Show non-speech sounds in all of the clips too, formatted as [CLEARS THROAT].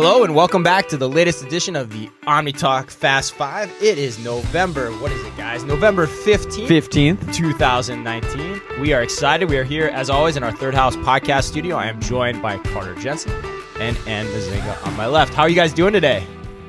Hello and welcome back to the latest edition of the Omni Talk Fast Five. It is November, what is it, guys? November 15th, 15th. 2019. We are excited. We are here, as always, in our Third House podcast studio. I am joined by Carter Jensen and Anne Mezzenga on my left. How are you guys doing today?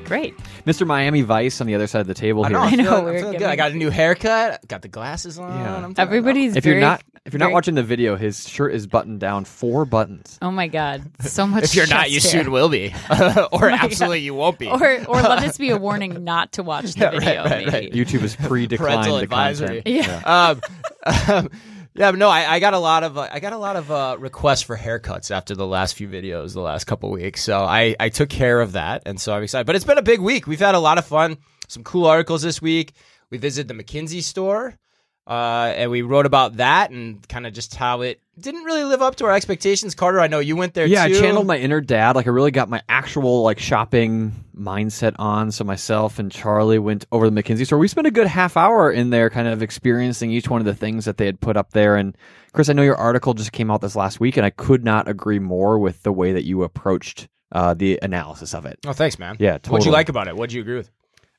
Great. Mr. Miami Vice on the other side of the table I here. know, I'm I know, I'm we're feeling good. giving- I got a new haircut, got the glasses on. Yeah. I'm feeling- Everybody's If very, you're not if you're not very- watching the video, his shirt is buttoned down four buttons. Oh my god, so [LAUGHS] much. If you're not, chest you hair. soon will be. [LAUGHS] [LAUGHS] or absolutely you won't be. Or or let this be a warning not to watch the Yeah, right, video. right, right. maybe. YouTube has pre-declined Parental the advisory. content. Yeah. um, um, yeah, but no, I, I got a lot of uh, I got a lot of uh, requests for haircuts after the last few videos, the last couple weeks. So I I took care of that, and so I'm excited. But it's been a big week. We've had a lot of fun. Some cool articles this week. We visited the McKinsey store, uh, and we wrote about that and kind of just how it didn't really live up to our expectations. Carter, I know you went there Yeah, too. I channeled my inner dad. Like I really got my actual like shopping mindset on. So myself and Charlie went over to the McKinsey store. We spent a good half hour in there, kind of experiencing each one of the things that they had put up there. And Chris, I know your article just came out this last week, and I could not agree more with the way that you approached uh, the analysis of it. Oh, thanks, man. Yeah, What'd you like about it? What'd you agree with?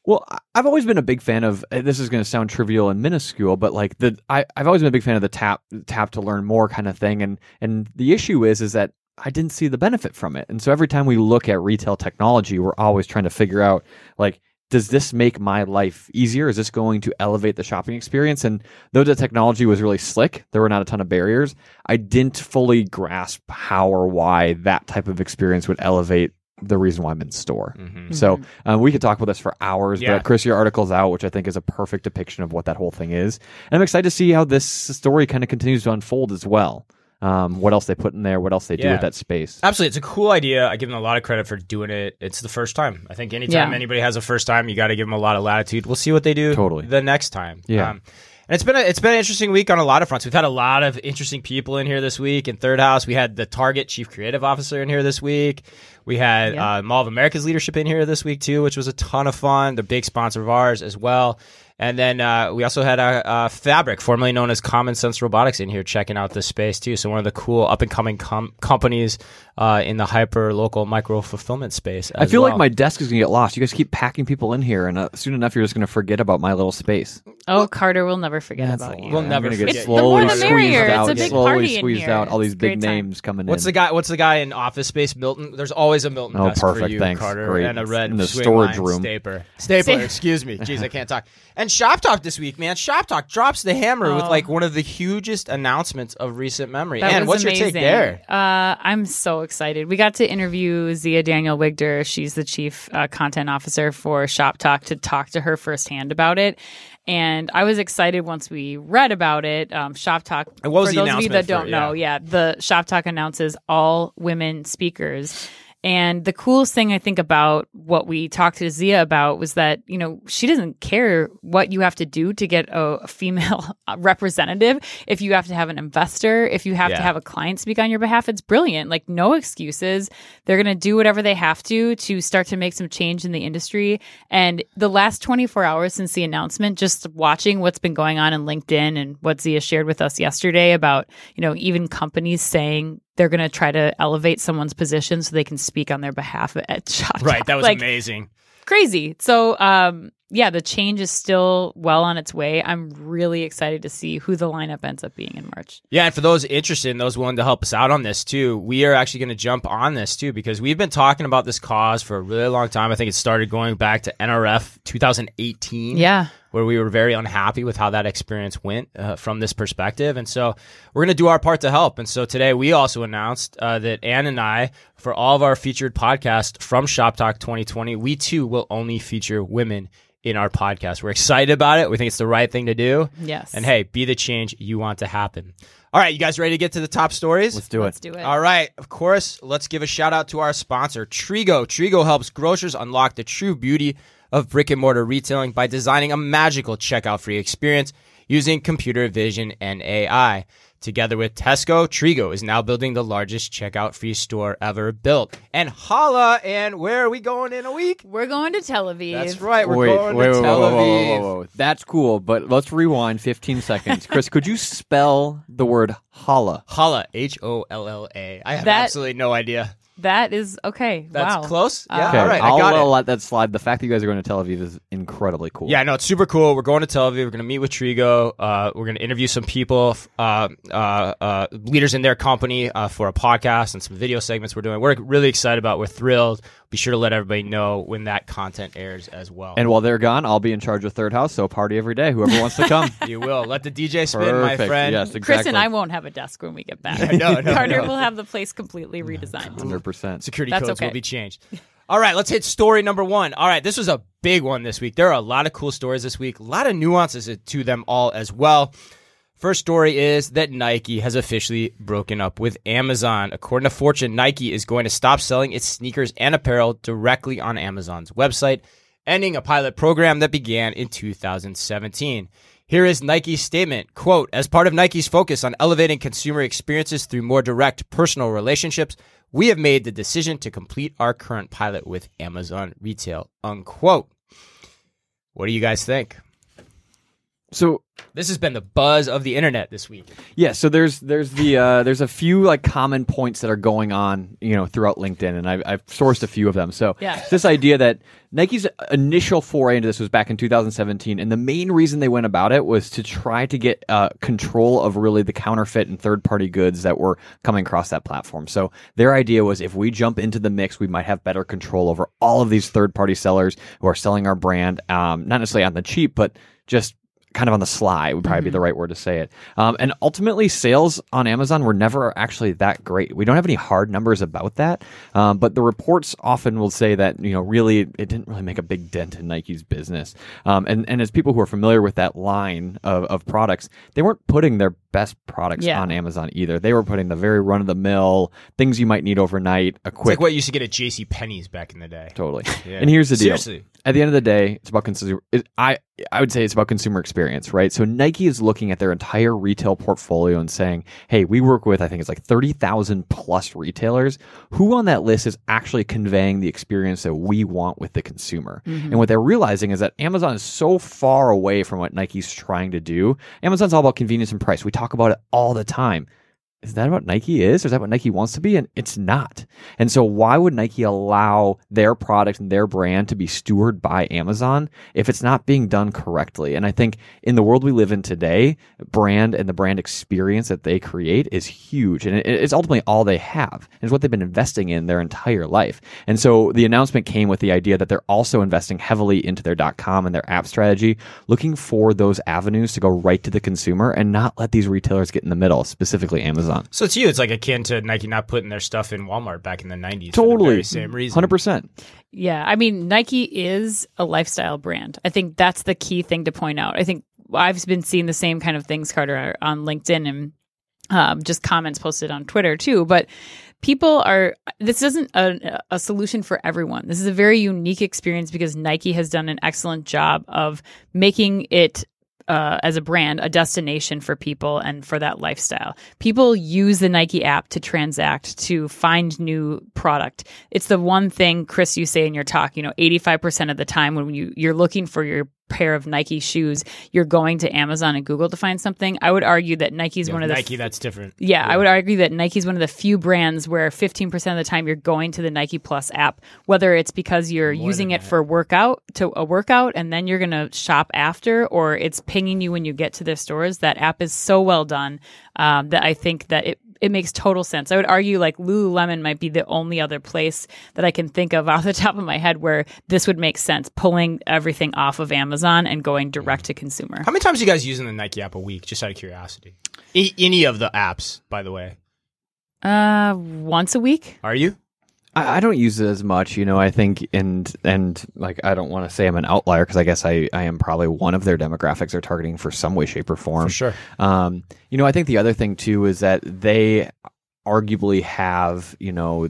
Well, I've always been a big fan of. uh, This is going to sound trivial and minuscule, but like the I, I've always been a big fan of the tap tap to learn more kind of thing. And and the issue is is that I didn't see the benefit from it. And so every time we look at retail technology, we're always trying to figure out like. Does this make my life easier? Is this going to elevate the shopping experience? And though the technology was really slick, there were not a ton of barriers. I didn't fully grasp how or why that type of experience would elevate the reason why I'm in store. Mm-hmm. So um, we could talk about this for hours, Yeah. but Chris, your article's out, which I think is a perfect depiction of what that whole thing is. And I'm excited to see how this story kind of continues to unfold as well. Um, what else they put in there, what else they do with that space. Absolutely, it's a cool idea. I give them a lot of credit for doing it. It's the first time. I think anytime Yeah. anybody has a first time, you got to give them a lot of latitude. We'll see what they do Totally. the next time. Yeah. Um, and it's been a, it's been an interesting week on a lot of fronts. We've had a lot of interesting people in here this week. In Third House, we had the Target Chief Creative Officer in here this week. We had Yeah. uh, Mall of America's leadership in here this week too, which was a ton of fun. They're big sponsor of ours as well. And then uh, we also had uh, uh, Fabric, formerly known as Common Sense Robotics, in here checking out this space too. So one of the cool up and coming com- companies uh, in the hyper local micro fulfillment space. I feel well. like my desk is going to get lost. You guys keep packing people in here, and uh, soon enough, you're just going to forget about my little space. Oh, Carter we'll never forget That's about you. We'll I'm never gonna get forget. The more the squeezed merrier. It's a big slowly party in squeezed here. out. All these It's big great time. names coming What's in. the guy? What's the guy in Office Space? Milton. There's always a Milton Oh, desk for you, Thanks. Carter, Great. and a red In the storage room. Stapler. Stapler. Excuse me. Jeez, I can't talk. And [LAUGHS] Shoptalk this week, man. Shoptalk drops the hammer with Oh. like one of the hugest announcements of recent memory. That and what's amazing. your take there? Uh, I'm so excited. We got to interview Zia Daniell Wigder. She's the chief uh, content officer for Shoptalk to talk to her firsthand about it. And I was excited once we read about it. Um, Shoptalk. And what was for the those of you that don't it? know, yeah, the Shoptalk announces all women speakers. And the coolest thing I think about what we talked to Zia about was that, you know, she doesn't care what you have to do to get a, a female [LAUGHS] representative. If you have to have an investor, if you have Yeah. to have a client speak on your behalf, it's brilliant. Like, no excuses. They're going to do whatever they have to to start to make some change in the industry. And the last 24 hours since the announcement, just watching what's been going on in LinkedIn and what Zia shared with us yesterday about, you know, even companies saying they're going to try to elevate someone's position so they can speak on their behalf at [LAUGHS] Shop Right. That was like, amazing. crazy. So, um, yeah, the change is still well on its way. I'm really excited to see who the lineup ends up being in March. Yeah, and for those interested and those willing to help us out on this too, we are actually going to jump on this too because we've been talking about this cause for a really long time. I think it started going back to NRF 2018. Yeah. Where we were very unhappy with how that experience went uh, from this perspective. And so we're going to do our part to help. And so today we also announced uh, that Anne and I, for all of our featured podcasts from Shoptalk 2020, we too will only feature women in our podcast. We're excited about it. We think it's the right thing to do. Yes. And hey, be the change you want to happen. All right, you guys ready to get to the top stories? Let's do it. Let's do it. All right, of course, let's give a shout out to our sponsor, Trigo. Trigo helps grocers unlock the true beauty of brick and mortar retailing by designing a magical checkout free experience using computer vision and AI. Together with Tesco, Trigo is now building the largest checkout free store ever built. And holla, and where are we going in a week? We're going to Tel Aviv. That's right, we're wait, going wait, to wait, Tel Aviv. whoa, whoa, whoa. That's cool, but let's rewind 15 seconds. Chris, could you spell the word holla? Holla, H O L L A. I have That- absolutely no idea. That is okay. That's wow. close. Uh, Yeah. Okay, All right. I'll, I got I'll it. let that slide. The fact that you guys are going to Tel Aviv is incredibly cool. Yeah, no, it's super cool. We're going to Tel Aviv. We're going to meet with Trigo. Uh, we're going to interview some people, uh, uh, uh, leaders in their company uh, for a podcast and some video segments we're doing. We're really excited about. it. We're thrilled. Be sure to let everybody know when that content airs as well. And while they're gone, I'll be in charge of Third House, so party every day. Whoever wants to come. [LAUGHS] you will let the DJ spin, my Perfect. friend. Yes, exactly. Chris and I won't have a desk when we get back. no, no, Carter no. will have the place completely redesigned. Hundred percent. Security That's codes okay. will be changed. All right, let's hit story number one. All right, this was a big one this week. There are a lot of cool stories this week, a lot of nuances to them all as well. First story is that Nike has officially broken up with Amazon. According to Fortune, Nike is going to stop selling its sneakers and apparel directly on Amazon's website, ending a pilot program that began in 2017. Here is Nike's statement, quote, as part of Nike's focus on elevating consumer experiences through more direct personal relationships, we have made the decision to complete our current pilot with Amazon retail, unquote. What do you guys think? So This has been the buzz of the internet this week. yeah, so there's there's the uh, there's a few like common points that are going on, you know, throughout LinkedIn, and I've, I've sourced a few of them. So Yeah. this idea that Nike's initial foray into this was back in 2017, and the main reason they went about it was to try to get uh, control of really the counterfeit and third party goods that were coming across that platform. So their idea was if we jump into the mix, we might have better control over all of these third party sellers who are selling our brand, um, not necessarily on the cheap, but just kind of on the sly would probably be the right word to say it. Um, and ultimately, sales on Amazon were never actually that great. We don't have any hard numbers about that, um, but the reports often will say that you know really it didn't really make a big dent in Nike's business. Um, and and as people who are familiar with that line of, of products, they weren't putting their best products Yeah. on Amazon either. They were putting the very run of the mill things you might need overnight, a It's quick like what you used to get at J.C. Penney's back in the day. Totally. [LAUGHS] Yeah. And here's the deal. Seriously. At the end of the day, it's about consumer. It, I I would say it's about consumer experience, right? So Nike is looking at their entire retail portfolio and saying, "Hey, we work with I think it's like thirty thousand plus retailers. Who on that list is actually conveying the experience that we want with the consumer?" Mm-hmm. And what they're realizing is that Amazon is so far away from what Nike's trying to do. Amazon's all about convenience and price. We talk about it all the time is that what Nike is? Or is that what Nike wants to be? And it's not. And so why would Nike allow their product and their brand to be stewarded by Amazon if it's not being done correctly? And I think in the world we live in today, brand and the brand experience that they create is huge. And it's ultimately all they have. It's what they've been investing in their entire life. And so the announcement came with the idea that they're also investing heavily into their .com and their app strategy, looking for those avenues to go right to the consumer and not let these retailers get in the middle, specifically Amazon. So to you, it's like akin to Nike not putting their stuff in Walmart back in the '90s. for the Totally. very same reason. Hundred percent. Yeah, I mean, Nike is a lifestyle brand. I think that's the key thing to point out. I think I've been seeing the same kind of things, Carter, on LinkedIn and um, just comments posted on Twitter too. But people are, this isn't a, a solution for everyone. This is a very unique experience because Nike has done an excellent job of making it uh, as a brand, a destination for people and for that lifestyle. People use the Nike app to transact, to find new product. It's the one thing, Chris, you say in your talk, you know, 85% of the time when you, you're looking for your pair of Nike shoes, you're going to Amazon and Google to find something. I would argue that Nike's Yeah, one of the Nike. That's different. yeah, I would argue that Nike's one of the few brands where 15% of the time you're going to the Nike Plus app, whether it's because you're More using it that. for workout to a workout and then you're going to shop after, or it's pinging you when you get to their stores. That app is so well done um, that I think that it it makes total sense. I would argue like Lululemon might be the only other place that I can think of off the [LAUGHS] top of my head where this would make sense, pulling everything off of Amazon and going direct to consumer. How many times are you guys using the Nike app a week? Just out of curiosity. A- any of the apps, by the way. Uh, once a week. Are you? I, I don't use it as much, you know. I think, and and like I don't want to say I'm an outlier because I guess I I am probably one of their demographics they're targeting for some way, shape, or form. For sure. Um, you know, I think the other thing too is that they arguably have, you know,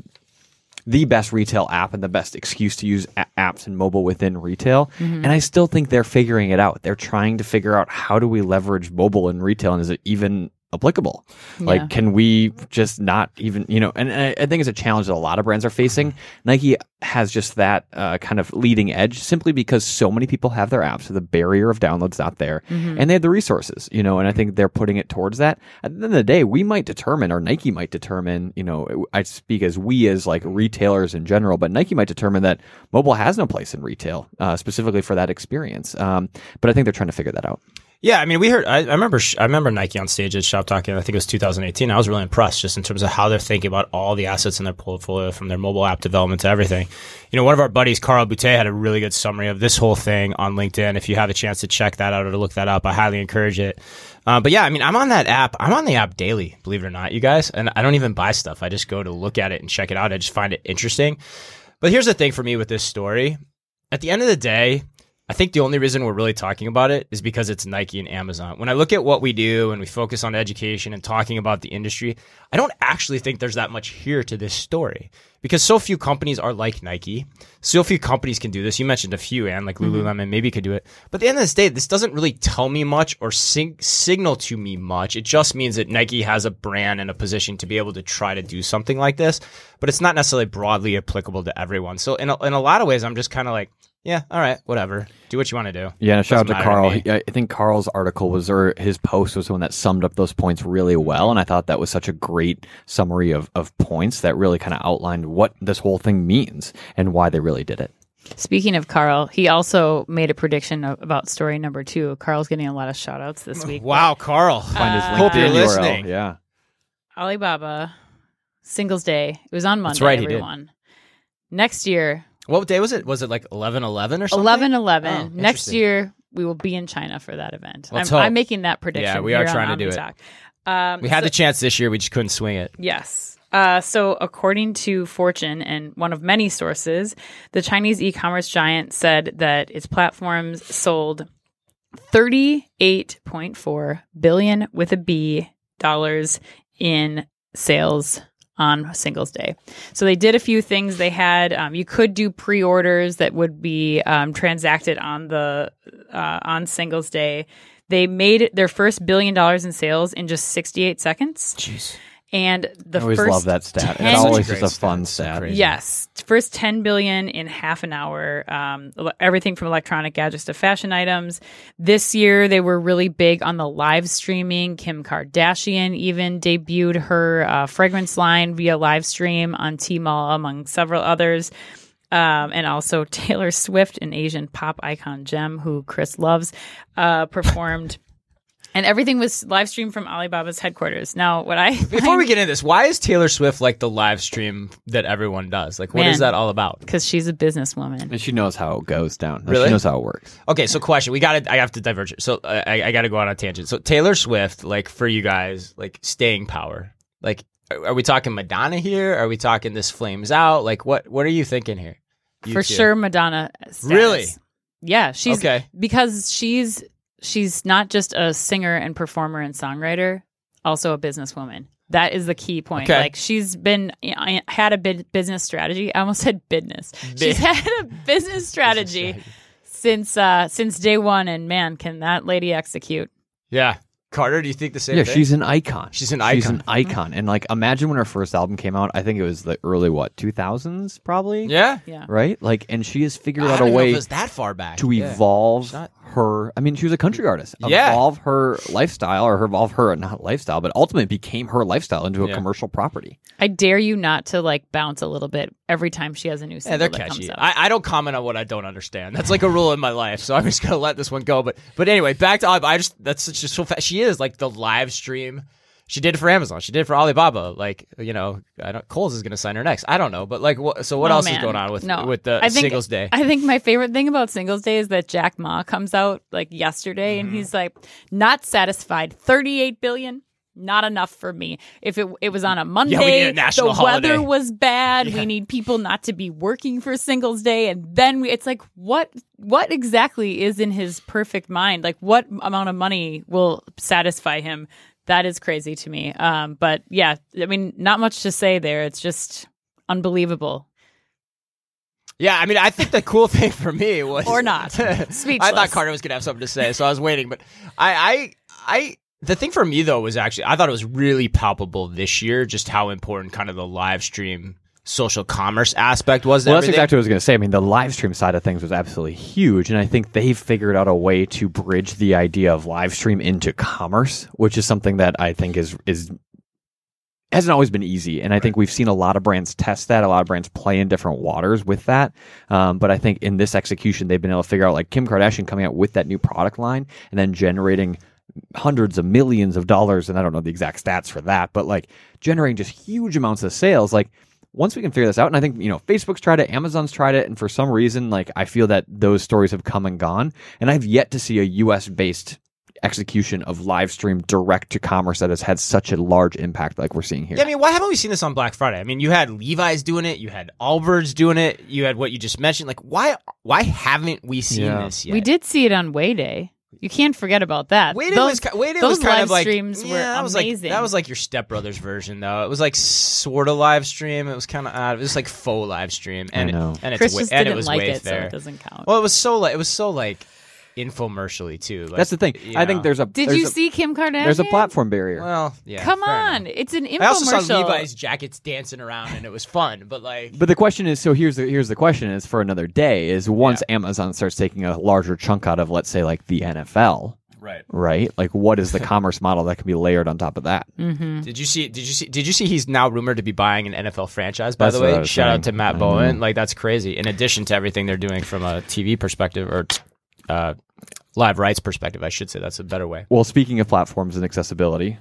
the best retail app and the best excuse to use a- apps and mobile within retail. And I still think they're figuring it out. They're trying to figure out how do we leverage mobile in retail and is it even applicable? Yeah. Like, can we just not even, you know? And, and I, think it's a challenge that a lot of brands are facing. Nike has just that uh, kind of leading edge simply because so many people have their apps, so the barrier of downloads not there, Mm-hmm. and they have the resources, you know. And I think they're putting it towards that. At the end of the day, we might determine, or Nike might determine, you know, I speak as we as like retailers in general, but Nike might determine that mobile has no place in retail, uh, specifically for that experience. Um, but I think they're trying to figure that out. Yeah, I mean, we heard. I, I remember. I remember Nike on stage at Shop Talking. I think it was 2018. I was really impressed just in terms of how they're thinking about all the assets in their portfolio, from their mobile app development to everything. You know, one of our buddies, Carl Boutet, had a really good summary of this whole thing on LinkedIn. If you have a chance to check that out or to look that up, I highly encourage it. Uh, but yeah, I mean, I'm on that app. I'm on the app daily, believe it or not, you guys. And I don't even buy stuff. I just go to look at it and check it out. I just find it interesting. But here's the thing for me with this story. At the end of the day, I think the only reason we're really talking about it is because it's Nike and Amazon. When I look at what we do and we focus on education and talking about the industry, I don't actually think there's that much here to this story because so few companies are like Nike. So few companies can do this. You mentioned a few, and like mm-hmm. Lululemon maybe could do it. But at the end of this day, this doesn't really tell me much or sig- signal to me much. It just means that Nike has a brand and a position to be able to try to do something like this, but it's not necessarily broadly applicable to everyone. So in a, in a lot of ways, I'm just kind of like, yeah, all right, whatever. Do what you want to do. Yeah, and a shout out Doesn't to matter to Carl. me. I think Carl's article was, or his post was the one that summed up those points really well. And I thought that was such a great summary of, of points that really kind of outlined what this whole thing means and why they really did it. Speaking of Carl, he also made a prediction about story number two. Carl's getting a lot of shout outs this week. Wow, Carl. Find his Uh, Hope you're URL. listening. Yeah. Alibaba, Singles Day. It was on Monday, That's right, he did. everyone. Next year, What day was it? Was it like 11 11 or something? 11 11. Oh, Next year, we will be in China for that event. I'm. I'm making that prediction. Yeah, we are trying to do it. Um, We had so- the chance this year, we just couldn't swing it. Yes. Uh, so, according to Fortune and one of many sources, the Chinese e commerce giant said that its platforms sold 38.4 billion with a B dollars in sales on Singles Day. So they did a few things. They had um, you could do pre-orders that would be um, transacted on the uh, on Singles Day. They made their first billion dollars in sales in just 68 seconds. Jeez. And the I always first love that stat. 10 It's always great just a fun So stat. Yes, first 10 billion in half an hour. Um, everything from electronic gadgets to fashion items. This year, they were really big on the live streaming. Kim Kardashian even debuted her uh, fragrance line via live stream on Tmall, among several others. Um, and also Taylor Swift, an Asian pop icon gem who Chris loves, uh, performed. And everything was live streamed from Alibaba's headquarters. Now, what I Before we get into this, why is Taylor Swift like the live stream that everyone does? Like, what is Man. that all about? because she's a businesswoman. And she knows how it goes down. Really? She knows how it works. Okay, so question. We got to. I have to diverge. So I, I got to go on a tangent. So Taylor Swift, like for you guys, like staying power. Like, are, are we talking Madonna here? Are we talking this flames out? Like, what? What are you thinking here? You for two? sure madonna status. Really? yeah she's Okay. because she's she's not just a singer and performer and songwriter also a businesswoman that is the key point Okay. like she's been I had a bid, business strategy i almost [LAUGHS] said business she's had a business strategy since uh since day one and man can that lady execute Yeah, Carter. Do you think the same? yeah, thing? she's an icon. She's an icon. She's icon. an icon. And like, imagine when her first album came out. I think it was the early what 2000s, probably. yeah. yeah Right. Like, and she has figured I out a even know if way it was that far back to Yeah. evolve not- her. I mean, she was a country artist. Yeah. Evolve her lifestyle, or evolve her not lifestyle, but ultimately became her lifestyle into a Yeah. commercial property. i dare you not to like bounce a little bit every time she has a new Yeah, single they're that catchy. comes out I, I don't comment on what I don't understand. That's like a rule in my life, so I'm just gonna let this one go. But but anyway, back to I just that's just so fast. She is like the live stream. She did it for Amazon. She did it for Alibaba. Like you know, I don't. Kohl's is gonna sign her next. I don't know, but like, what, so what Oh, else is going on with No. with the I think- Singles Day? I think my favorite thing about Singles Day is that Jack Ma comes out like yesterday Mm-hmm. and he's like, not satisfied. 38 billion, not enough for me. If it it was on a Monday, need a national the weather was bad. Yeah. We need people not to be working for Singles Day, and then we, it's like, what what exactly is in his perfect mind? Like, what amount of money will satisfy him? That is crazy to me. Um, but yeah, I mean, not much to say there. It's just unbelievable. yeah, I mean, I think the [LAUGHS] cool thing for me was Or not. [LAUGHS] Speechless. I thought Carter was gonna have something to say, so I was waiting. But I, I, I, the thing for me though was actually I thought it was really palpable this year just how important kind of the live stream social commerce aspect was. Well, that's everything. exactly what I was going to say. I mean, the live stream side of things was absolutely huge, and I think they've figured out a way to bridge the idea of live stream into commerce, which is something that I think is is hasn't always been easy. And I think we've seen a lot of brands test that, a lot of brands play in different waters with that. Um, but I think in this execution, they've been able to figure out like Kim Kardashian coming out with that new product line and then generating hundreds of millions of dollars and I don't know the exact stats for that, but like generating just huge amounts of sales. Like once we can figure this out, and I think you know Facebook's tried it, Amazon's tried it, and for some reason, like I feel that those stories have come and gone, and I've yet to see a U.S. based execution of live stream direct to commerce that has had such a large impact like we're seeing here. Yeah, I mean, why haven't we seen this on Black Friday? I mean, you had Levi's doing it, you had Allbirds doing it, you had what you just mentioned. Like, why why haven't we seen Yeah. this yet? We did see it on Way Day. You can't forget about that. Wait, Those- was ki- wait, those was kind live of like streams yeah, were that was amazing. like that was like your stepbrother's version though. It was like sort of live stream. It was kind of odd. It was like faux live stream, and I know. It, and it's Chris wa- just and didn't it was like way it, so there. it doesn't count. Well, it was so like it was so like infomercially too. Like, That's the thing. you I think there's a Did there's you a, see Kim Kardashian? there's a platform barrier. Well, yeah. Come on, enough. it's an infomercial. I also saw Levi's jackets dancing around, and it was fun. But like, But the question is, so here's the here's the question is for another day is once Amazon starts taking a larger chunk out of let's say like the NFL, right? right? Like what is the [LAUGHS] commerce model that can be layered on top of that? Mm-hmm. Did you see? Did you see? Did you see? He's now rumored to be buying an NFL franchise. By That's the way, shout saying. out to Matt I Bowen. know. Like that's crazy. In addition to everything they're doing from a TV perspective or uh, live rights perspective, I should say that's a better way. Well, speaking of platforms and accessibility,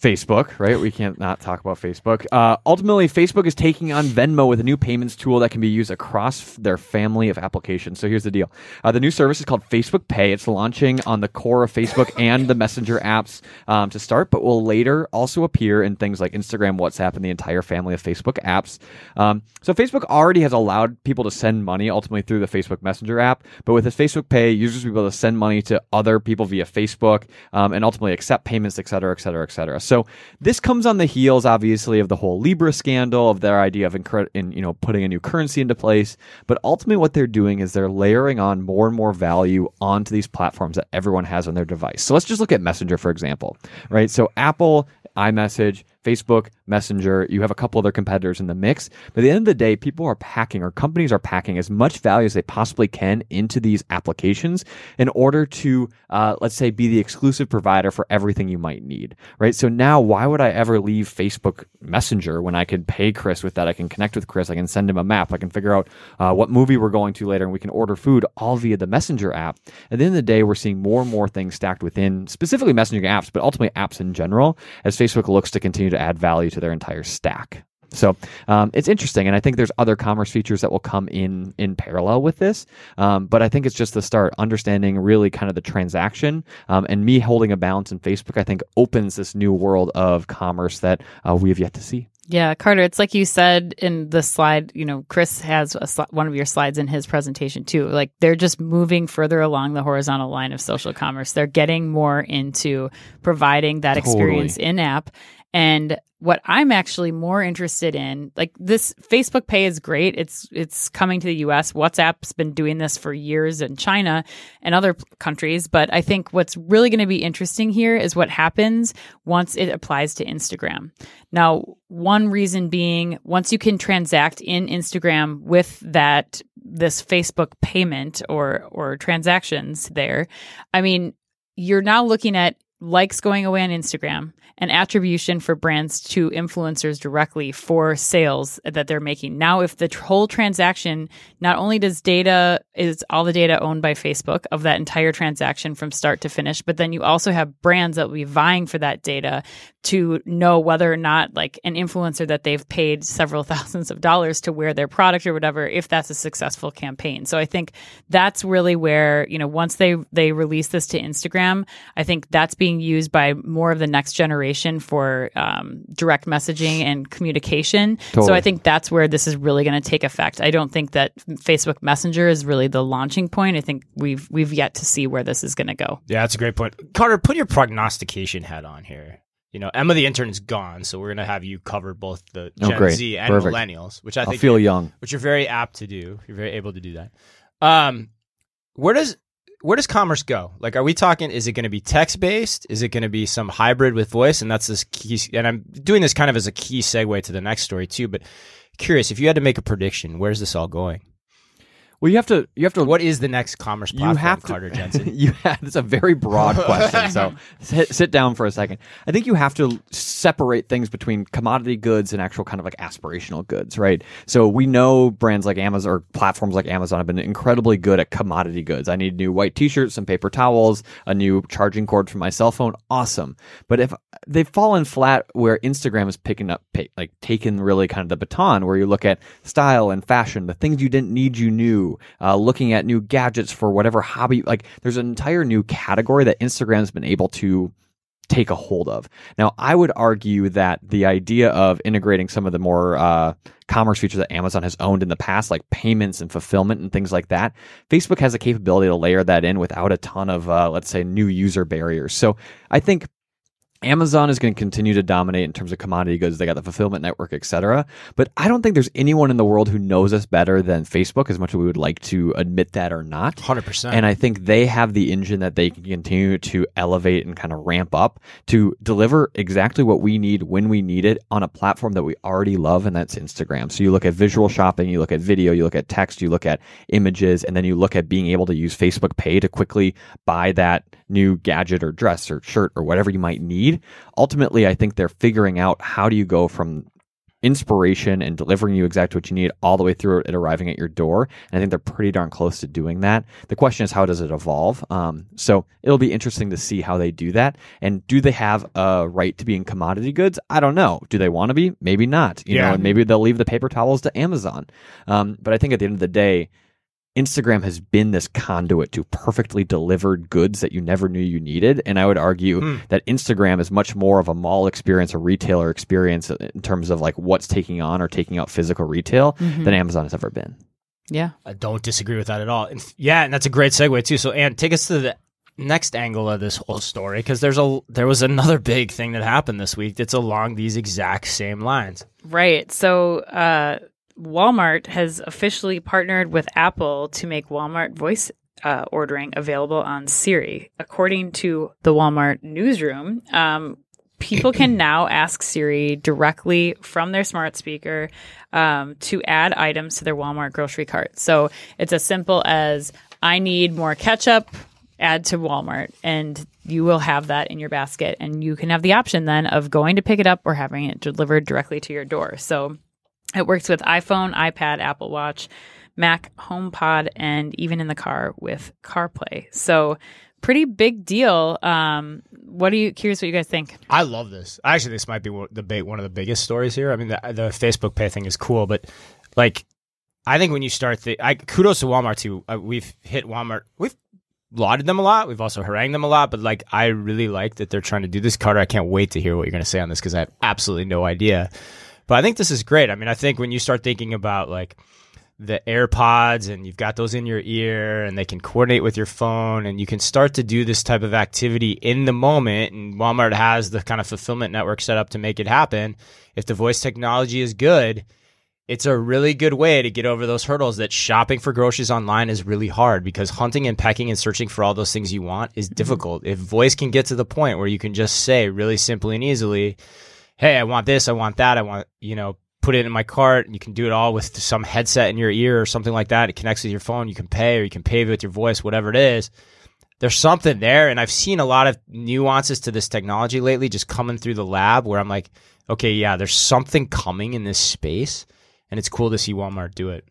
Facebook, right? We can't not talk about Facebook. Uh, ultimately, Facebook is taking on Venmo with a new payments tool that can be used across their family of applications. So here's the deal: uh, the new service is called Facebook Pay. It's launching on the core of Facebook [LAUGHS] and the Messenger apps um, to start, but will later also appear in things like Instagram, WhatsApp, and the entire family of Facebook apps. Um, so Facebook already has allowed people to send money ultimately through the Facebook Messenger app, but with this Facebook Pay, users will be able to send money to other people via Facebook um, and ultimately accept payments, et cetera, et cetera, et cetera. So this comes on the heels, obviously, of the whole Libra scandal, of their idea of incre- in, you know putting a new currency into place. But ultimately, what they're doing is they're layering on more and more value onto these platforms that everyone has on their device. So let's just look at Messenger, for example, right? So Apple, iMessage, Facebook, Messenger, you have a couple other competitors in the mix. But at the end of the day, people are packing or companies are packing as much value as they possibly can into these applications in order to, uh, let's say, be the exclusive provider for everything you might need, right? So now, why would I ever leave Facebook Messenger when I could pay Chris with that? I can connect with Chris. I can send him a map. I can figure out uh, what movie we're going to later, and we can order food all via the Messenger app. At the end of the day, we're seeing more and more things stacked within specifically Messenger apps, but ultimately apps in general, as Facebook looks to continue to add value to their entire stack. So um, it's interesting, and I think there's other commerce features that will come in in parallel with this. Um, but I think it's just the start, understanding really kind of the transaction, um, and me holding a balance in Facebook. I think opens this new world of commerce that uh, we have yet to see. Yeah, Carter, it's like you said in the slide, you know, Chris has a sli- one of your slides in his presentation too. Like they're just moving further along the horizontal line of social commerce. They're getting more into providing that Totally. experience in app. And what I'm actually more interested in, like this Facebook Pay is great. It's it's coming to the US. WhatsApp's been doing this for years in China and other countries, but I think what's really going to be interesting here is what happens once it applies to Instagram. Now, one reason being once you can transact in Instagram with that this Facebook payment or or transactions there, I mean, you're now looking at likes going away on Instagram and attribution for brands to influencers directly for sales that they're making. Now, if the whole transaction, not only does data, is all the data owned by Facebook of that entire transaction from start to finish, but then you also have brands that will be vying for that data to know whether or not like an influencer that they've paid several [LAUGHS] thousands of dollars to wear their product or whatever, if that's a successful campaign. So I think that's really where, you know, once they, they release this to Instagram, I think that's being used by more of the next generation for um, direct messaging and communication. So I think that's where this is really going to take effect. I don't think that Facebook Messenger is really the launching point. I think we've we've yet to see where this is going to go. Yeah, that's a great point. Carter, put your prognostication hat on here. You know, Emma the intern's gone, so we're gonna have you cover both the Oh, Gen great. Z and Perfect. millennials, which I I'll feel young. which you're very apt to do. You're very able to do that. Um, where does where does commerce go? Like, are we talking? Is it going to be text based? Is it going to be some hybrid with voice? And that's this key. And I'm doing this kind of as a key segue to the next story too. But curious, if you had to make a prediction, where's this all going? Well, you have to you have to What is the next commerce platform, you have to, Carter [LAUGHS] Jensen? you have it's a very broad question. So [LAUGHS] sit, sit down for a second. I think you have to separate things between commodity goods and actual kind of like aspirational goods, right? So we know brands like Amazon or platforms like Amazon have been incredibly good at commodity goods. I need new white t-shirts, some paper towels, a new charging cord for my cell phone. Awesome. But if they've fallen flat where Instagram is picking up like taking really kind of the baton where you look at style and fashion, the things you didn't need you knew uh, looking at new gadgets for whatever hobby. Like there's an entire new category that Instagram's been able to take a hold of. Now, I would argue that the idea of integrating some of the more uh, commerce features that Amazon has owned in the past, like payments and fulfillment and things like that, Facebook has a capability to layer that in without a ton of, uh, let's say, new user barriers. So I think Amazon is going to continue to dominate in terms of commodity goods. They got the fulfillment network, et cetera. But I don't think there's anyone in the world who knows us better than Facebook, as much as we would like to admit that or not. 100%. And I think they have the engine that they can continue to elevate and kind of ramp up to deliver exactly what we need when we need it on a platform that we already love, and that's Instagram. So you look at visual shopping, you look at video, you look at text, you look at images, and then you look at being able to use Facebook Pay to quickly buy that new gadget or dress or shirt or whatever you might need. Ultimately, I think they're figuring out how do you go from inspiration and delivering you exactly what you need all the way through it arriving at your door. And I think they're pretty darn close to doing that. The question is, how does it evolve? Um, so it'll be interesting to see how they do that. And do they have a right to be in commodity goods? I don't know. Do they want to be? Maybe not. You yeah. know, and maybe they'll leave the paper towels to Amazon. Um, but I think at the end of the day, Instagram has been this conduit to perfectly delivered goods that you never knew you needed. And I would argue mm. that Instagram is much more of a mall experience, a retailer experience in terms of like what's taking on or taking out physical retail mm-hmm. than Amazon has ever been. Yeah. I don't disagree with that at all. And yeah, and that's a great segue too. So, and take us to the next angle of this whole story because there's a there was another big thing that happened this week that's along these exact same lines. Right. So, uh, Walmart has officially partnered with Apple to make Walmart voice uh, ordering available on Siri. According to the Walmart newsroom, um, people can [CLEARS THROAT] now ask Siri directly from their smart speaker um, to add items to their Walmart grocery cart. So it's as simple as I need more ketchup, add to Walmart, and you will have that in your basket. And you can have the option then of going to pick it up or having it delivered directly to your door. So it works with iPhone, iPad, Apple Watch, Mac, HomePod, and even in the car with CarPlay. So, pretty big deal. Um, what are you curious? What you guys think? I love this. Actually, this might be the one of the biggest stories here. I mean, the, the Facebook Pay thing is cool, but like, I think when you start the, I kudos to Walmart too. Uh, we've hit Walmart. We've lauded them a lot. We've also harangued them a lot, but like, I really like that they're trying to do this. Carter, I can't wait to hear what you're going to say on this because I have absolutely no idea. But I think this is great. I mean, I think when you start thinking about like the AirPods and you've got those in your ear and they can coordinate with your phone and you can start to do this type of activity in the moment and Walmart has the kind of fulfillment network set up to make it happen. If the voice technology is good, it's a really good way to get over those hurdles that shopping for groceries online is really hard because hunting and pecking and searching for all those things you want is mm-hmm. difficult. If voice can get to the point where you can just say really simply and easily, hey, I want this, I want that, I want, you know, put it in my cart and you can do it all with some headset in your ear or something like that. It connects with your phone. You can pay or you can pay with your voice, whatever it is. There's something there. And I've seen a lot of nuances to this technology lately just coming through the lab where I'm like, okay, yeah, there's something coming in this space. And it's cool to see Walmart do it.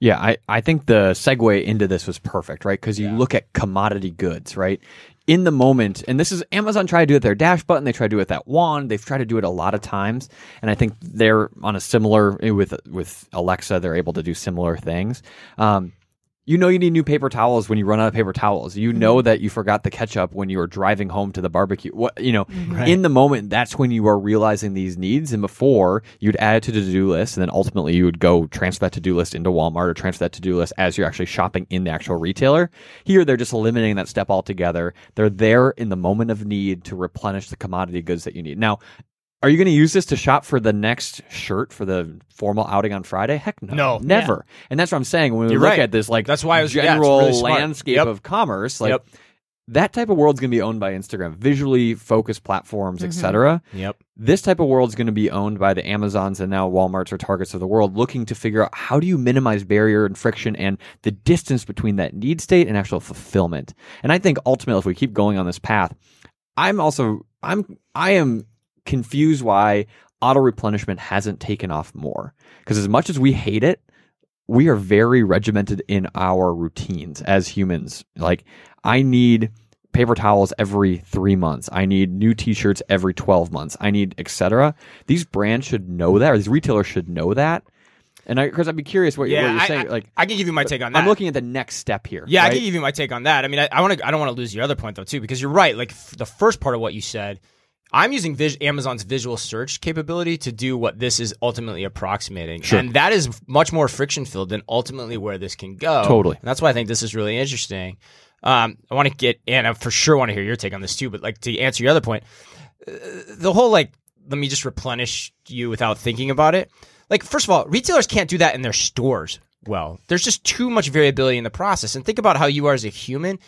Yeah, I, I think the segue into this was perfect, right? Because you yeah. look at commodity goods, right? In the moment, and this is Amazon tried to do it with their dash button, they tried to do it with that wand, they've tried to do it a lot of times, and I think they're on a similar with with Alexa, they're able to do similar things. Um, you know you need new paper towels when you run out of paper towels. You know mm-hmm. that you forgot the ketchup when you were driving home to the barbecue. What you know, mm-hmm. right. in the moment, that's when you are realizing these needs. And before you'd add it to the to-do list, and then ultimately you would go transfer that to-do list into Walmart or transfer that to-do list as you're actually shopping in the actual retailer. Here, they're just eliminating that step altogether. They're there in the moment of need to replenish the commodity goods that you need. Now, Are you going to use this to shop for the next shirt for the formal outing on Friday? Heck no, No. never. And that's what I'm saying when we You're look right. at this like That's why I was- yeah, general really landscape Yep. of commerce. Like Yep. that type of world's going to be owned by Instagram, visually focused platforms, Mhm. etc. Yep. This type of world's going to be owned by the Amazons and now Walmarts or Targets of the world, looking to figure out how do you minimize barrier and friction and the distance between that need state and actual fulfillment. And I think ultimately, if we keep going on this path, I'm also I'm I am confused why auto replenishment hasn't taken off more. Because as much as we hate it, we are very regimented in our routines as humans. Like I need paper towels every three months. I need new t-shirts every 12 months. I need etc. These brands should know that, or these retailers should know that. And I, because I'd be curious what, Yeah, what you're I- saying. I, like, I can give you my take on that. I'm looking at the next step here. Yeah, I can give you my take on that. I mean, I, I want to. I don't want to lose your other point though, too, because you're right. Like f- the first part of what you said, I'm using vis- Amazon's visual search capability to do what this is ultimately approximating, Sure. and that is much more friction filled than ultimately where this can go. Totally. And that's why I think this is really interesting. Um, I want to get, and I for sure want to hear your take on this too. But like to answer your other point, uh, the whole like, let me just replenish you without thinking about it. Like, first of all, retailers can't do that in their stores. Well, there's just too much variability in the process. And think about how you are as a human.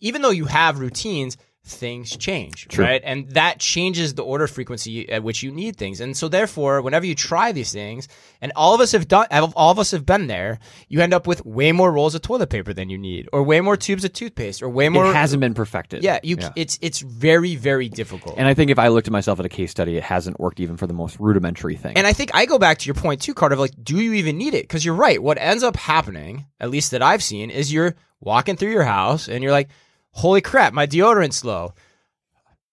Even though you have routines, things change, True. right? And that changes the order frequency at which you need things. And so, therefore, whenever you try these things, and all of us have done, all of us have been there, you end up with way more rolls of toilet paper than you need, or way more tubes of toothpaste, or way more. it hasn't been perfected. Yeah, you. It's it's very very difficult. And I think if I looked at myself at a case study, it hasn't worked even for the most rudimentary thing. And I think I go back to your point too, Carter. Of like, do you even need it? Because you're right. What ends up happening, at least that I've seen, is you're walking through your house and you're like, "Holy crap, my deodorant's low."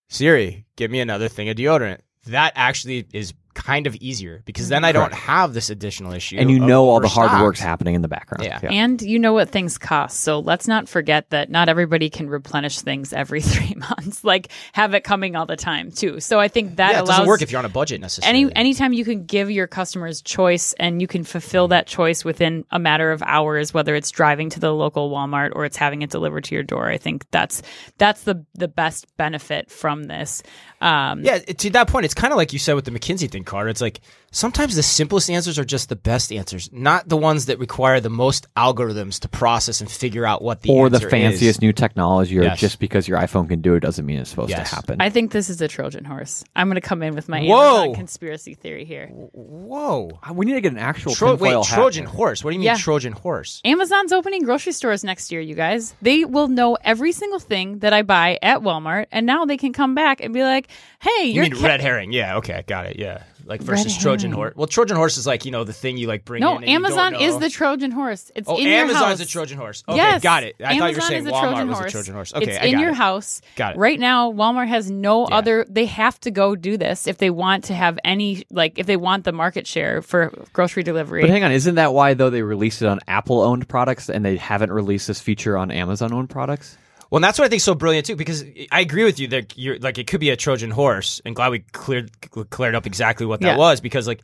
Siri, give me another thing of deodorant. That actually is kind of easier because then mm-hmm. I don't Correct. have this additional issue. and you know all the hard work's happening in the background. Yeah. And you know what things cost. So let's not forget that not everybody can replenish things every [LAUGHS] three months, like have it coming all the time too. So I think that Yeah, it allows doesn't work if you're on a budget necessarily. any anytime you can give your customers choice and you can fulfill that choice within a matter of hours, whether it's driving to the local Walmart or it's having it delivered to your door, I think that's that's the the best benefit from this. Um, Yeah, to that point, it's kind of like you said with the McKinsey thing, Carter. It's like sometimes the simplest answers are just the best answers, not the ones that require the most algorithms to process and figure out what the Or the fanciest is. new technology, or Yes. just because your iPhone can do it doesn't mean it's supposed Yes. to happen. I think this is a Trojan horse. I'm going to come in with my Whoa. Amazon conspiracy theory here. Whoa. Uh, we need to get an actual Tro- tinfoil wait, hat. Trojan horse. What do you mean Yeah. Trojan horse? Amazon's opening grocery stores next year, you guys. They will know every single thing that I buy at Walmart, and now they can come back and be like, "Hey, You you're mean red herring? Yeah, okay, got it. Yeah, like Red versus Trojan herring. horse. Well, Trojan horse is like you know the thing you like bring no, in. and you don't Amazon is the Trojan horse. It's Oh, in your Amazon's house. a Trojan horse. Okay, yes, got it. I Amazon thought you were saying is a Walmart Trojan was horse. a Trojan horse. Okay, it's I in your it. house. Got it. Right now, Walmart has no Yeah. other. They have to go do this if they want to have any like if they want the market share for grocery delivery. But hang on, isn't that why though they released it on Apple owned products and they haven't released this feature on Amazon owned products? Well, and that's what I think is so brilliant too, because I agree with you that you're like it could be a Trojan horse, and glad we cleared cleared up exactly what that Yeah. was. Because like,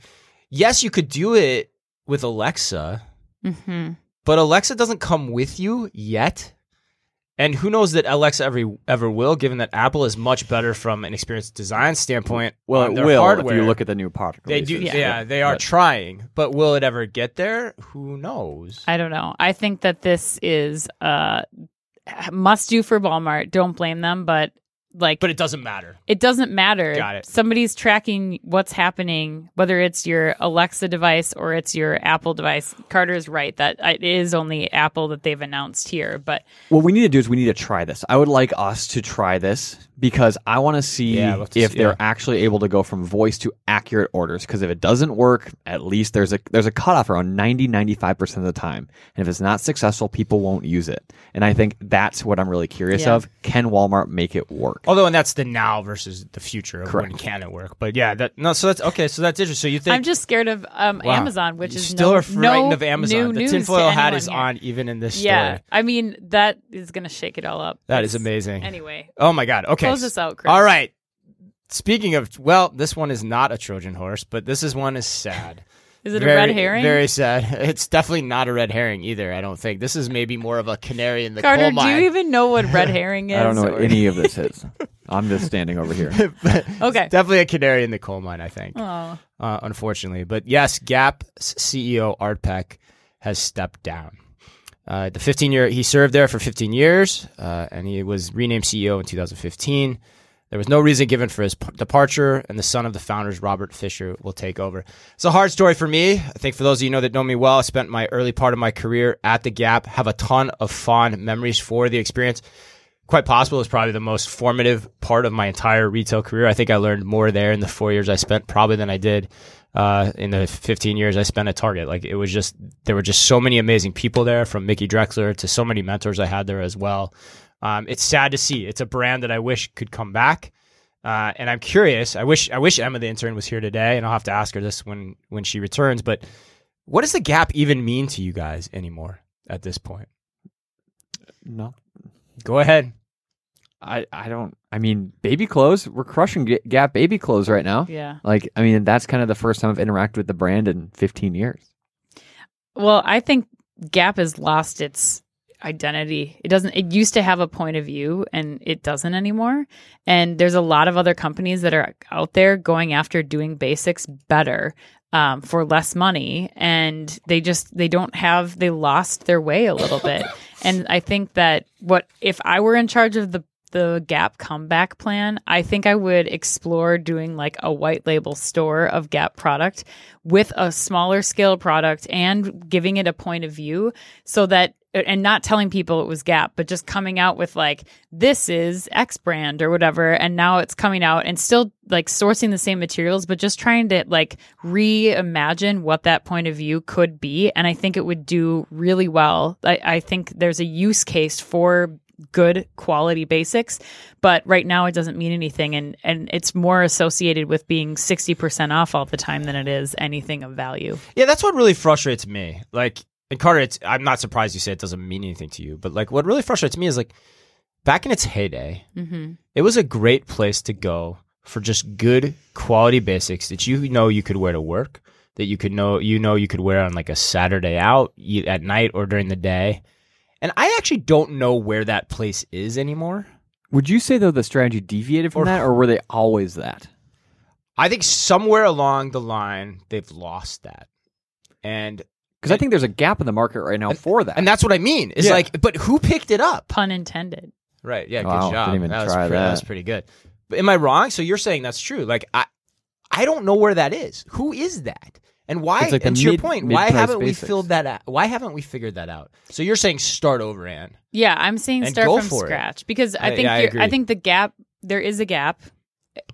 yes, you could do it with Alexa, hmm but Alexa doesn't come with you yet. And who knows that Alexa ever ever will, given that Apple is much better from an experience design standpoint. Well, it will hardware. if you look at the new product. They do, releases. yeah, they are But- trying, but will it ever get there? Who knows? I don't know. I think that this is uh must do for Walmart. Don't blame them, but like But it doesn't matter. it doesn't matter. Got it. Somebody's tracking what's happening, whether it's your Alexa device or it's your Apple device. Carter is right that it is only Apple that they've announced here, but What we need to do is we need to try this. I would like us to try this because I want to see Yeah, let's- if they're yeah. actually able to go from voice to accurate orders. Because if it doesn't work, at least there's a there's a cutoff around 90 95 percent of the time. And if it's not successful, people won't use it. And I think that's what I'm really curious Yeah. of. Can Walmart make it work? Although, and that's the now versus the future of Correct. when can it work. But yeah, that no. So that's okay. So that's interesting. So you think I'm just scared of um, Wow. Amazon, which You is still no, frightened no of Amazon. New The news tinfoil hat is here. on even in this story. Yeah, I mean that is going to shake it all up. That is It's- amazing. Anyway, Oh my god. Okay. close this out, Chris. All right. Speaking of, well, this one is not a Trojan horse, but this is one is sad. Is it very, a red herring? Very sad. [LAUGHS] It's definitely not a red herring either. I don't think this is maybe more of a canary in the Carter, coal mine. do you even know what red [LAUGHS] herring is? I don't know what any of this [LAUGHS] is. I'm just standing over here. Okay. Definitely a canary in the coal mine. I think. Oh. uh, unfortunately. But yes, Gap CEO Art Peck has stepped down. Uh, the 15 year he served there for 15 years, uh, and he was renamed CEO in 2015. There was no reason given for his p- departure, and the son of the founders, Robert Fisher, will take over. It's a hard story for me. I think for those of you know that know me well, I spent my early part of my career at the Gap, have a ton of fond memories for the experience quite possible is probably the most formative part of my entire retail career. I think I learned more there in the four years I spent probably than I did uh, in the 15 years I spent at Target. Like it was just, there were just so many amazing people there from Mickey Drexler to so many mentors I had there as well. Um, it's sad to see. It's a brand that I wish could come back. Uh, and I'm curious. I wish I wish Emma the intern was here today, and I'll have to ask her this when when she returns. But what does the gap even mean to you guys anymore at this point? No, Go ahead. I, I don't. I mean, baby clothes. We're crushing Ga- Gap baby clothes right now. Yeah. Like, I mean, that's kind of the first time I've interacted with the brand in 15 years. Well, I think Gap has lost its identity. It doesn't it used to have a point of view and it doesn't anymore. And there's a lot of other companies that are out there going after doing basics better um, for less money and they just they don't have they lost their way a little bit. [LAUGHS] and I think that what if I were in charge of the the Gap comeback plan, I think I would explore doing like a white label store of Gap product with a smaller scale product and giving it a point of view so that and not telling people it was Gap, but just coming out with like this is X brand or whatever and now it's coming out and still like sourcing the same materials but just trying to like reimagine what that point of view could be and I think it would do really well. I, I think there's a use case for good quality basics but right now it doesn't mean anything and and it's more associated with being 60% off all the time than it is anything of value Yeah, that's what really frustrates me. Like, and Carter, it's, I'm not surprised you say it doesn't mean anything to you, but like, what really frustrates me is like, back in its heyday, mm-hmm. it was a great place to go for just good quality basics that you know you could wear to work, that you could know you know you could wear on like a Saturday out at night or during the day. And I actually don't know where that place is anymore. Would you say though the strategy deviated from Or- that, or were they always that? I think somewhere along the line they've lost that. And Because I think there's a gap in the market right now for that. and that's what I mean. Is Yeah. like but who picked it up? pun intended Right. Yeah. Wow, Good job. didn't even that was try pretty, that. was pretty good. But am I wrong? So you're saying that's true? Like I, I don't know where that is. Who is that? And why? It's like the and to your mid- point, why mid-price haven't we filled that? Out? Why haven't we figured that out? So you're saying start over, Anne. yeah i'm saying And start go from for it. scratch because i I- think yeah, I you're- agree. I think the gap there is a gap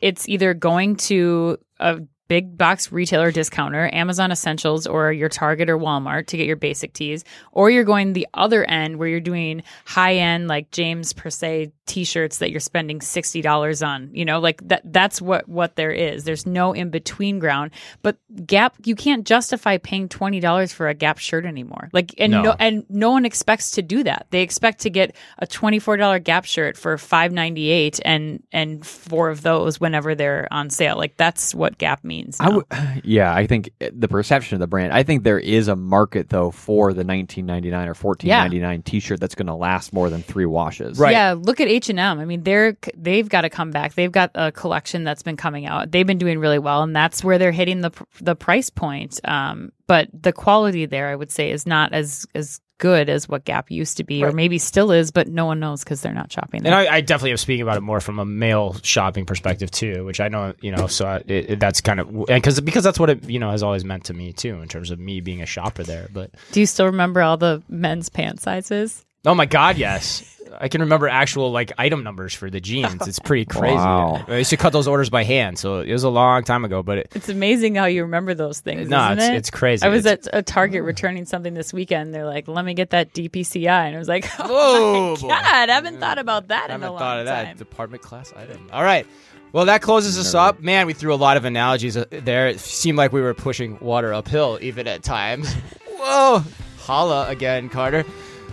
it's either going to a big box retailer discounter amazon essentials or your target or walmart to get your basic tees or you're going the other end where you're doing high end like James Perse t-shirts that you're spending $60 on you know like that that's what what there is there's no in between ground but gap you can't justify paying $20 for a gap shirt anymore like and No. no, and no one expects to do that they expect to get a $24 gap shirt for $5.98 and and four of those whenever they're on sale like that's what gap means I now. would, [SIGHS] yeah, I think eh, the perception of the brand. I think there is a market though for the 1999 or 14.99 T-shirt that's going to last more than three washes. Right. Yeah, look at H and M. I mean, they're they've got to come back. They've got a collection that's been coming out. They've been doing really well, and that's where they're hitting the the price point. Um, but the quality there, I would say, is not as as good as what Gap used to be, or maybe still is, but no one knows because they're not shopping there. And I, I definitely am speaking about it more from a male shopping perspective too, which I know you know. So I, it, it- that's kind of because because that's what it you know has always meant to me too in terms of me being a shopper there. But Do you still remember all the men's pant sizes? oh my god, yes. I can remember actual like item numbers for the jeans. It's pretty [LAUGHS] crazy. Wow. I used to cut those orders by hand, so it was a long time ago. But it, It's amazing how you remember those things. no, isn't it's it? it's crazy. I was It's- at a Target returning something this weekend. They're like, "Let me get that DPCI," and I was like, [LAUGHS] Whoa, "Oh boy. my god, I haven't thought about that I in a haven't long thought of that time." department class item. All right. Well, that closes us up. Man, we threw a lot of analogies uh, there. It seemed like we were pushing water uphill even at times. [LAUGHS] Whoa. Holla again, Carter.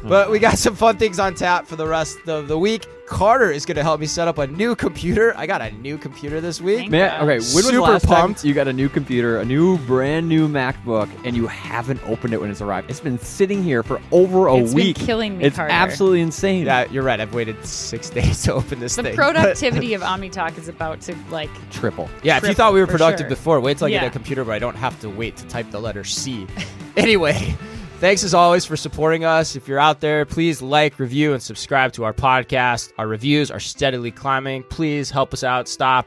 But we got some fun things on tap for the rest of the week. Carter is going to help me set up a new computer. I got a new computer this week. Thank Man, okay, when was the Super last pumped. time you got a new computer, a new brand new MacBook, and you haven't opened it when it's arrived? It's been sitting here for over a It's been week. killing me, It's Carter. absolutely insane. Yeah, you're right. I've waited six [LAUGHS] days to open this thing. The thing. productivity [LAUGHS] of OmniTalk is about to like Triple. Yeah, if you thought we were for productive sure. before, wait till I get Yeah. a computer where I don't have to wait to type the letter C. [LAUGHS] anyway, thanks as always for supporting us. If you're out there, please like, review, and subscribe to our podcast. Our reviews are steadily climbing. Please help us out. Stop.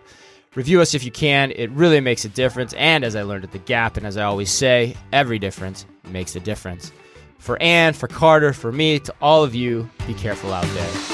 Review us if you can. It really makes a difference. And as I learned at the Gap, and as I always say, every difference makes a difference. For Anne, for Carter, for me, to all of you, be careful out there.